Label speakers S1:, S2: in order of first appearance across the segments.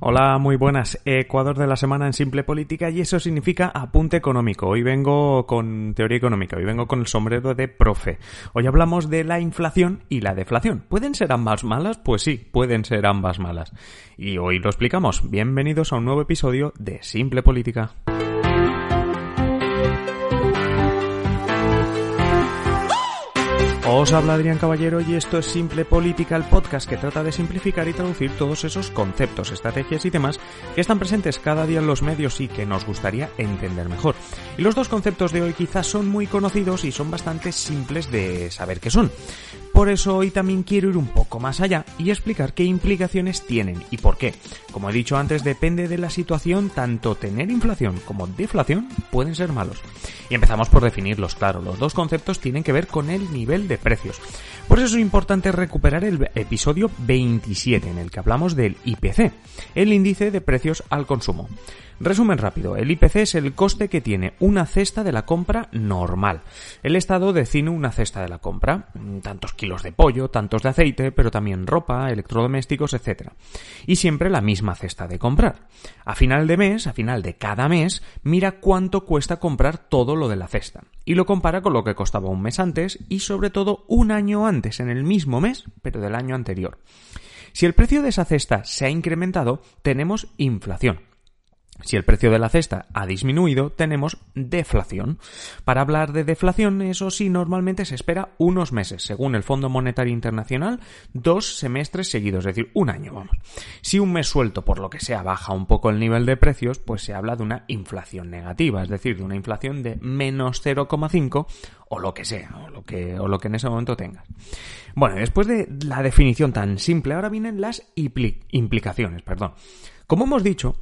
S1: Hola, muy buenas. Ecuador de la semana en Simple Política y eso significa apunte económico. Hoy vengo con teoría económica, hoy vengo con el sombrero de profe. Hoy hablamos de la inflación y la deflación. ¿Pueden ser ambas malas? Pues sí, pueden ser ambas malas. Y hoy lo explicamos. Bienvenidos a un nuevo episodio de Simple Política. Os habla Adrián Caballero y esto es Simple Política, el podcast que trata de simplificar y traducir todos esos conceptos, estrategias y temas que están presentes cada día en los medios y que nos gustaría entender mejor. Y los dos conceptos de hoy quizás son muy conocidos y son bastante simples de saber qué son. Por eso hoy también quiero ir un poco más allá y explicar qué implicaciones tienen y por qué. Como he dicho antes, depende de la situación, tanto tener inflación como deflación pueden ser malos. Y empezamos por definirlos, claro, los dos conceptos tienen que ver con el nivel de precios. Por eso es importante recuperar el episodio 27 en el que hablamos del IPC, el índice de precios al consumo. Resumen rápido, el IPC es el coste que tiene una cesta de la compra normal. El Estado define una cesta de la compra, mm, tantos kilos de pollo, tantos de aceite, pero también ropa, electrodomésticos, etc. Y siempre la misma cesta de comprar. A final de mes, a final de cada mes, mira cuánto cuesta comprar todo lo de la cesta. Y lo compara con lo que costaba un mes antes y sobre todo un año antes, en el mismo mes, pero del año anterior. Si el precio de esa cesta se ha incrementado, tenemos inflación. Si el precio de la cesta ha disminuido, tenemos deflación. Para hablar de deflación, eso sí, normalmente se espera unos meses, según el Fondo Monetario Internacional, dos semestres seguidos, es decir, un año, vamos. Si un mes suelto, por lo que sea, baja un poco el nivel de precios, pues se habla de una inflación negativa, es decir, de una inflación de menos 0,5 o lo que sea, o lo que, o lo que en ese momento tengas. Bueno, después de la definición tan simple, ahora vienen las implicaciones, perdón. Como hemos dicho,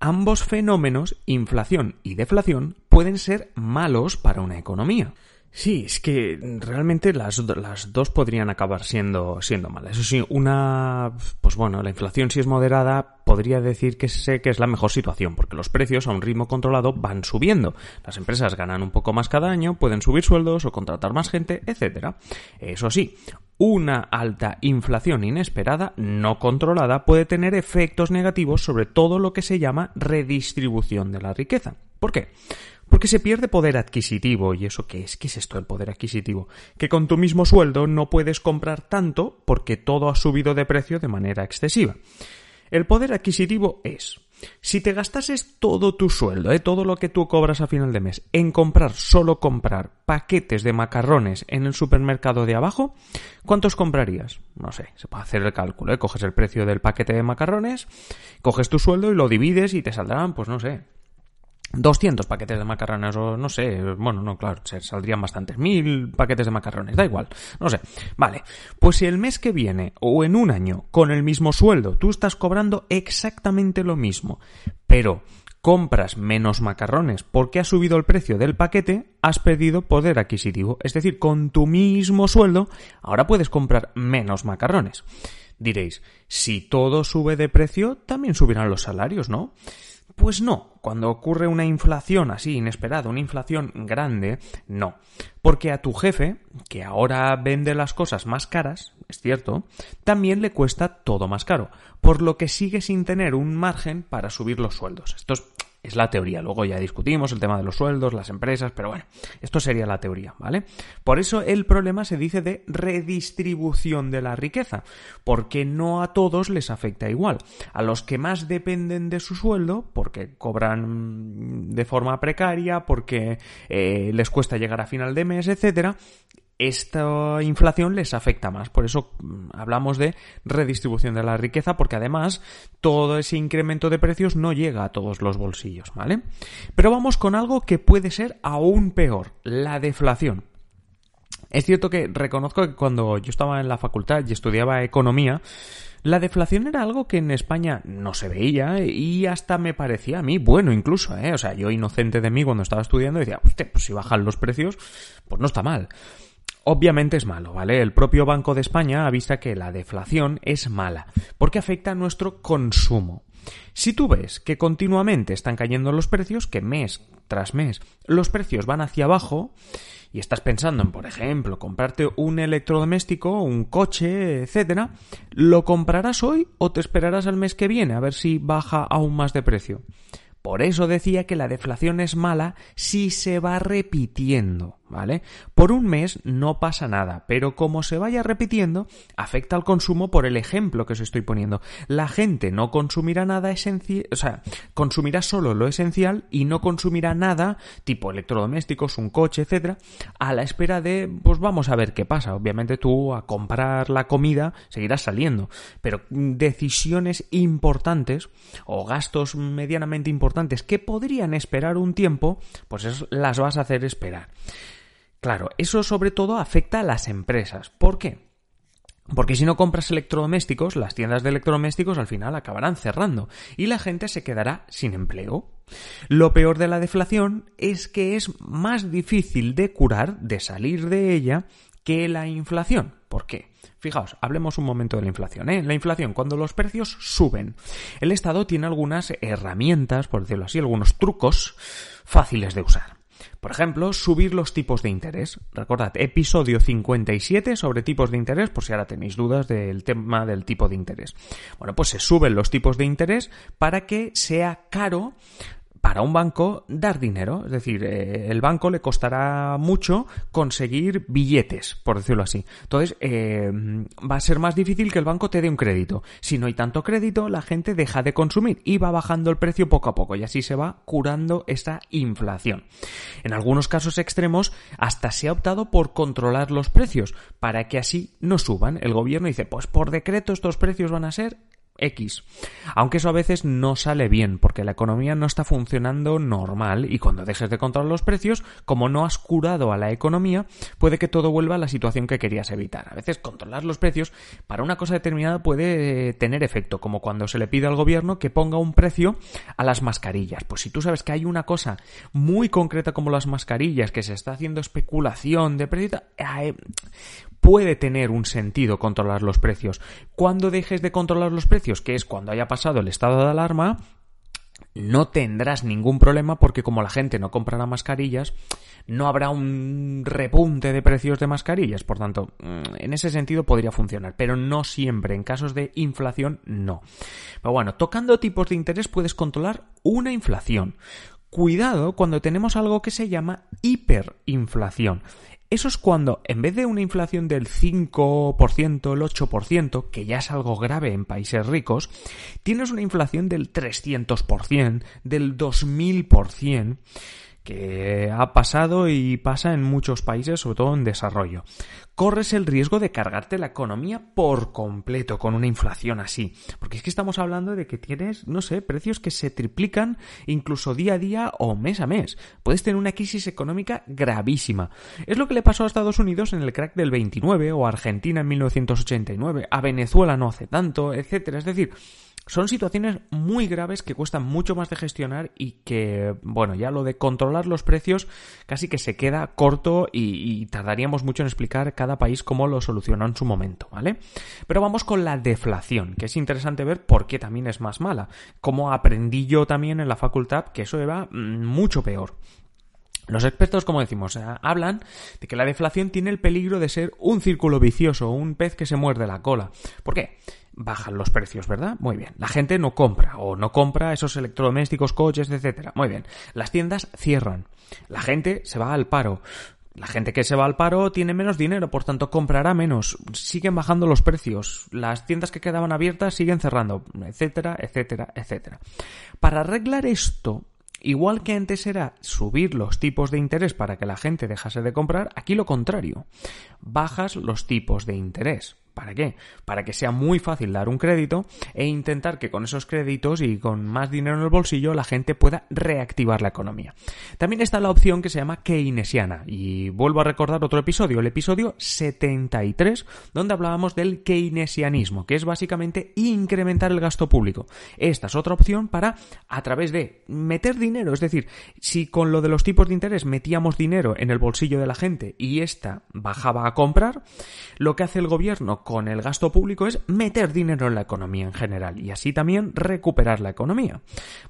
S1: ambos fenómenos, inflación y deflación, pueden ser malos para una economía. Sí, es que realmente las, las, dos podrían acabar siendo, siendo malas. Eso sí, una, pues bueno, la inflación si es moderada podría decir que sé que es la mejor situación, porque los precios a un ritmo controlado van subiendo. Las empresas ganan un poco más cada año, pueden subir sueldos o contratar más gente, etc. Eso sí, una alta inflación inesperada, no controlada, puede tener efectos negativos sobre todo lo que se llama redistribución de la riqueza. ¿Por qué? Porque se pierde poder adquisitivo. ¿Y eso qué es? ¿Qué es esto del poder adquisitivo? Que con tu mismo sueldo no puedes comprar tanto porque todo ha subido de precio de manera excesiva. El poder adquisitivo es, si te gastases todo tu sueldo, ¿eh? todo lo que tú cobras a final de mes, en comprar, solo comprar paquetes de macarrones en el supermercado de abajo, ¿cuántos comprarías? No sé, se puede hacer el cálculo, ¿eh? coges el precio del paquete de macarrones, coges tu sueldo y lo divides y te saldrán, pues no sé, 200 paquetes de macarrones o no sé, bueno, no, claro, saldrían bastantes, mil paquetes de macarrones, da igual, no sé. Vale, pues si el mes que viene o en un año con el mismo sueldo tú estás cobrando exactamente lo mismo, pero compras menos macarrones porque ha subido el precio del paquete, has perdido poder adquisitivo. Es decir, con tu mismo sueldo, ahora puedes comprar menos macarrones. Diréis, si todo sube de precio, también subirán los salarios, ¿no? Pues no, cuando ocurre una inflación así inesperada, una inflación grande, no. Porque a tu jefe, que ahora vende las cosas más caras, es cierto, también le cuesta todo más caro, por lo que sigue sin tener un margen para subir los sueldos. Es la teoría. Luego ya discutimos el tema de los sueldos, las empresas, pero bueno, esto sería la teoría, ¿vale? Por eso el problema se dice de redistribución de la riqueza, porque no a todos les afecta igual. A los que más dependen de su sueldo, porque cobran de forma precaria, porque eh, les cuesta llegar a final de mes, etcétera, esta inflación les afecta más. Por eso mm, hablamos de redistribución de la riqueza, porque además todo ese incremento de precios no llega a todos los bolsillos, ¿vale? Pero vamos con algo que puede ser aún peor, la deflación. Es cierto que reconozco que cuando yo estaba en la facultad y estudiaba economía, la deflación era algo que en España no se veía y hasta me parecía a mí bueno incluso, ¿eh? O sea, yo inocente de mí cuando estaba estudiando decía, pues si bajan los precios, pues no está mal. Obviamente es malo, ¿vale? El propio Banco de España avisa que la deflación es mala, porque afecta a nuestro consumo. Si tú ves que continuamente están cayendo los precios, que mes tras mes los precios van hacia abajo, y estás pensando en, por ejemplo, comprarte un electrodoméstico, un coche, etcétera, ¿lo comprarás hoy o te esperarás al mes que viene a ver si baja aún más de precio? Por eso decía que la deflación es mala si se va repitiendo, ¿vale? Por un mes no pasa nada, pero como se vaya repitiendo, afecta al consumo por el ejemplo que os estoy poniendo. La gente no consumirá nada esencial, o sea, consumirá solo lo esencial y no consumirá nada, tipo electrodomésticos, un coche, etcétera, a la espera de, pues vamos a ver qué pasa. Obviamente tú a comprar la comida seguirás saliendo, pero decisiones importantes o gastos medianamente importantes que podrían esperar un tiempo, pues las vas a hacer esperar. Claro, eso sobre todo afecta a las empresas. ¿Por qué? Porque si no compras electrodomésticos, las tiendas de electrodomésticos al final acabarán cerrando y la gente se quedará sin empleo. Lo peor de la deflación es que es más difícil de curar, de salir de ella, que la inflación. ¿Por qué? Fijaos, hablemos un momento de la inflación. ¿eh? La inflación, cuando los precios suben, el Estado tiene algunas herramientas, por decirlo así, algunos trucos fáciles de usar. Por ejemplo, subir los tipos de interés. Recordad, episodio 57 sobre tipos de interés, por si ahora tenéis dudas del tema del tipo de interés. Bueno, pues se suben los tipos de interés para que sea caro para un banco dar dinero. Es decir, eh, el banco le costará mucho conseguir billetes, por decirlo así. Entonces, eh, va a ser más difícil que el banco te dé un crédito. Si no hay tanto crédito, la gente deja de consumir y va bajando el precio poco a poco y así se va curando esta inflación. En algunos casos extremos, hasta se ha optado por controlar los precios para que así no suban. El gobierno dice, pues por decreto estos precios van a ser X. Aunque eso a veces no sale bien, porque la economía no está funcionando normal y cuando dejes de controlar los precios, como no has curado a la economía, puede que todo vuelva a la situación que querías evitar. A veces controlar los precios para una cosa determinada puede tener efecto, como cuando se le pide al gobierno que ponga un precio a las mascarillas. Pues si tú sabes que hay una cosa muy concreta como las mascarillas, que se está haciendo especulación de precio, eh, puede tener un sentido controlar los precios. Cuando dejes de controlar los precios, que es cuando haya pasado el estado de alarma, no tendrás ningún problema porque como la gente no comprará mascarillas, no habrá un repunte de precios de mascarillas. Por tanto, mm, en ese sentido podría funcionar, pero no siempre. En casos de inflación, no. Pero bueno, tocando tipos de interés puedes controlar una inflación. Cuidado cuando tenemos algo que se llama hiperinflación. Eso es cuando, en vez de una inflación del 5%, el 8%, que ya es algo grave en países ricos, tienes una inflación del 300%, del 2000%, que ha pasado y pasa en muchos países, sobre todo en desarrollo. Corres el riesgo de cargarte la economía por completo con una inflación así. Porque es que estamos hablando de que tienes, no sé, precios que se triplican incluso día a día o mes a mes. Puedes tener una crisis económica gravísima. Es lo que le pasó a Estados Unidos en el crack del 29 o a Argentina en 1989, a Venezuela no hace tanto, etcétera. Es decir, son situaciones muy graves que cuestan mucho más de gestionar y que, bueno, ya lo de controlar los precios casi que se queda corto y, tardaríamos mucho en explicar cada país cómo lo solucionó en su momento, ¿vale? Pero vamos con la deflación, que es interesante ver por qué también es más mala. Como aprendí yo también en la facultad que eso era mm, mucho peor. Los expertos, como decimos, eh, hablan de que la deflación tiene el peligro de ser un círculo vicioso, un pez que se muerde la cola. ¿Por qué? Bajan los precios, ¿verdad? Muy bien. La gente no compra o no compra esos electrodomésticos, coches, etcétera. Muy bien. Las tiendas cierran. La gente se va al paro. La gente que se va al paro tiene menos dinero, por tanto comprará menos. Siguen bajando los precios. Las tiendas que quedaban abiertas siguen cerrando, etcétera, etcétera, etcétera. Para arreglar esto, Igual que antes era subir los tipos de interés para que la gente dejase de comprar, aquí lo contrario. Bajas los tipos de interés ¿Para qué? Para que sea muy fácil dar un crédito e intentar que con esos créditos y con más dinero en el bolsillo la gente pueda reactivar la economía. También está la opción que se llama keynesiana y vuelvo a recordar otro episodio, el episodio 73, donde hablábamos del keynesianismo, que es básicamente incrementar el gasto público. Esta es otra opción para a través de meter dinero, es decir, si con lo de los tipos de interés metíamos dinero en el bolsillo de la gente y esta bajaba a comprar, lo que hace el gobierno con el gasto público es meter dinero en la economía en general y así también recuperar la economía.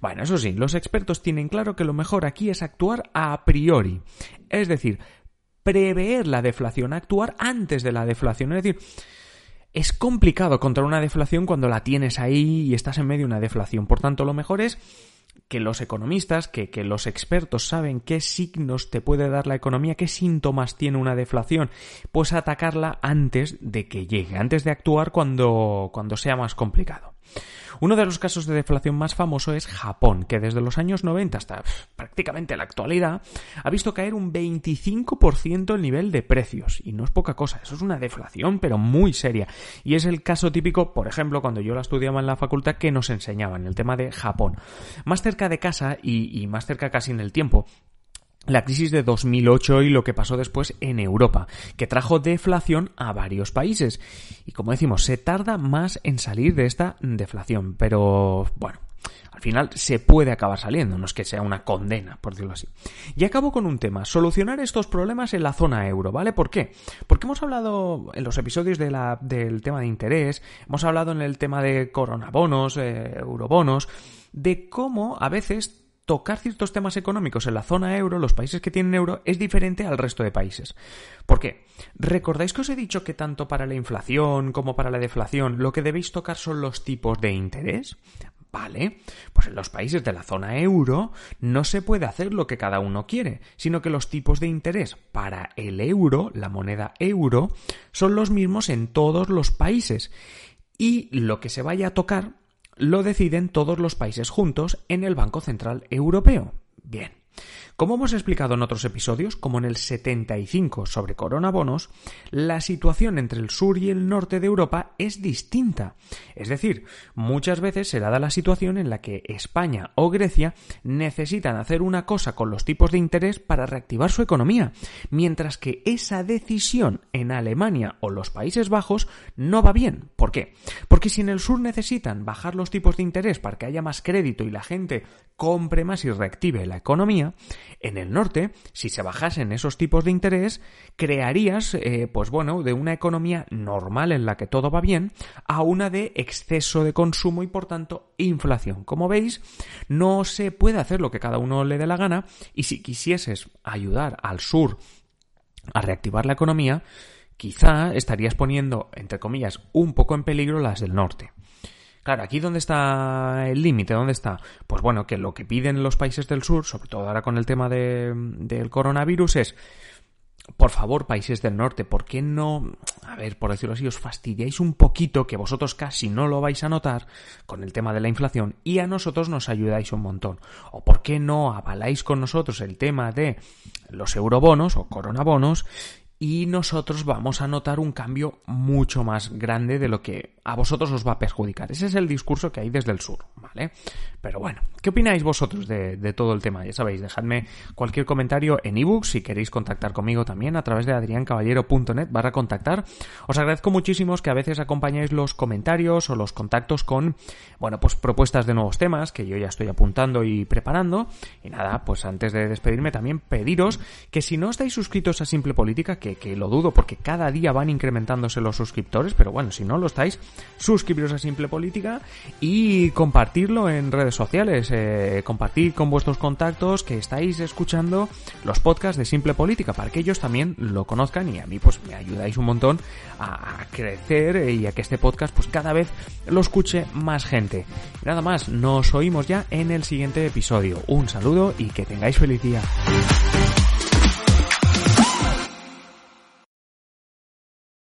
S1: Bueno, eso sí, los expertos tienen claro que lo mejor aquí es actuar a priori, es decir, prever la deflación, actuar antes de la deflación, es decir, es complicado contra una deflación cuando la tienes ahí y estás en medio de una deflación. Por tanto, lo mejor es que los economistas, que, que, los expertos saben qué signos te puede dar la economía, qué síntomas tiene una deflación, pues atacarla antes de que llegue, antes de actuar cuando, cuando sea más complicado. Uno de los casos de deflación más famoso es Japón, que desde los años 90 hasta prácticamente la actualidad ha visto caer un 25% el nivel de precios. Y no es poca cosa, eso es una deflación, pero muy seria. Y es el caso típico, por ejemplo, cuando yo la estudiaba en la facultad, que nos enseñaban el tema de Japón. Más cerca de casa y, y más cerca casi en el tiempo, la crisis de 2008 y lo que pasó después en Europa, que trajo deflación a varios países. Y como decimos, se tarda más en salir de esta deflación, pero bueno, al final se puede acabar saliendo, no es que sea una condena, por decirlo así. Y acabo con un tema, solucionar estos problemas en la zona euro, ¿vale? ¿Por qué? Porque hemos hablado en los episodios del tema de interés, hemos hablado en el tema de coronabonos, eh, eurobonos, de cómo a veces tocar ciertos temas económicos en la zona euro, los países que tienen euro, es diferente al resto de países. ¿Por qué? ¿Recordáis que os he dicho que tanto para la inflación como para la deflación lo que debéis tocar son los tipos de interés? Vale, pues en los países de la zona euro no se puede hacer lo que cada uno quiere, sino que los tipos de interés para el euro, la moneda euro, son los mismos en todos los países. Y lo que se vaya a tocar lo deciden todos los países juntos en el Banco Central Europeo. Bien. Como hemos explicado en otros episodios, como en el 75 sobre coronabonos, la situación entre el sur y el norte de Europa es distinta. Es decir, muchas veces se da la situación en la que España o Grecia necesitan hacer una cosa con los tipos de interés para reactivar su economía, mientras que esa decisión en Alemania o los Países Bajos no va bien. ¿Por qué? Porque si en el sur necesitan bajar los tipos de interés para que haya más crédito y la gente compre más y reactive la economía, en el norte, si se bajasen esos tipos de interés, crearías, eh, pues bueno, de una economía normal en la que todo va bien, a una de exceso de consumo y por tanto inflación. Como veis, no se puede hacer lo que cada uno le dé la gana y si quisieses ayudar al sur a reactivar la economía, quizá estarías poniendo, entre comillas, un poco en peligro las del norte. Claro, aquí dónde está el límite, dónde está. Pues bueno, que lo que piden los países del sur, sobre todo ahora con el tema de, del coronavirus, es por favor, países del norte, ¿por qué no, a ver, por decirlo así, os fastidiáis un poquito que vosotros casi no lo vais a notar con el tema de la inflación y a nosotros nos ayudáis un montón? ¿O por qué no avaláis con nosotros el tema de los eurobonos o coronabonos y nosotros vamos a notar un cambio mucho más grande de lo que a vosotros os va a perjudicar. Ese es el discurso que hay desde el sur, ¿vale? Pero bueno, ¿qué opináis vosotros de, todo el tema? Ya sabéis, dejadme cualquier comentario en ebooks si queréis contactar conmigo también a través de adriancaballero.net barra contactar. Os agradezco muchísimo que a veces acompañáis los comentarios o los contactos con, bueno, pues propuestas de nuevos temas que yo ya estoy apuntando y preparando. Y nada, pues antes de despedirme también pediros que si no estáis suscritos a Simple Política, que que, lo dudo porque cada día van incrementándose los suscriptores, pero bueno, si no lo estáis, suscribiros a Simple Política y compartirlo en redes sociales, eh, compartir con vuestros contactos que estáis escuchando los podcasts de Simple Política para que ellos también lo conozcan y a mí pues me ayudáis un montón a, crecer y a que este podcast pues cada vez lo escuche más gente. nada más, nos oímos ya en el siguiente episodio. Un saludo y que tengáis feliz día.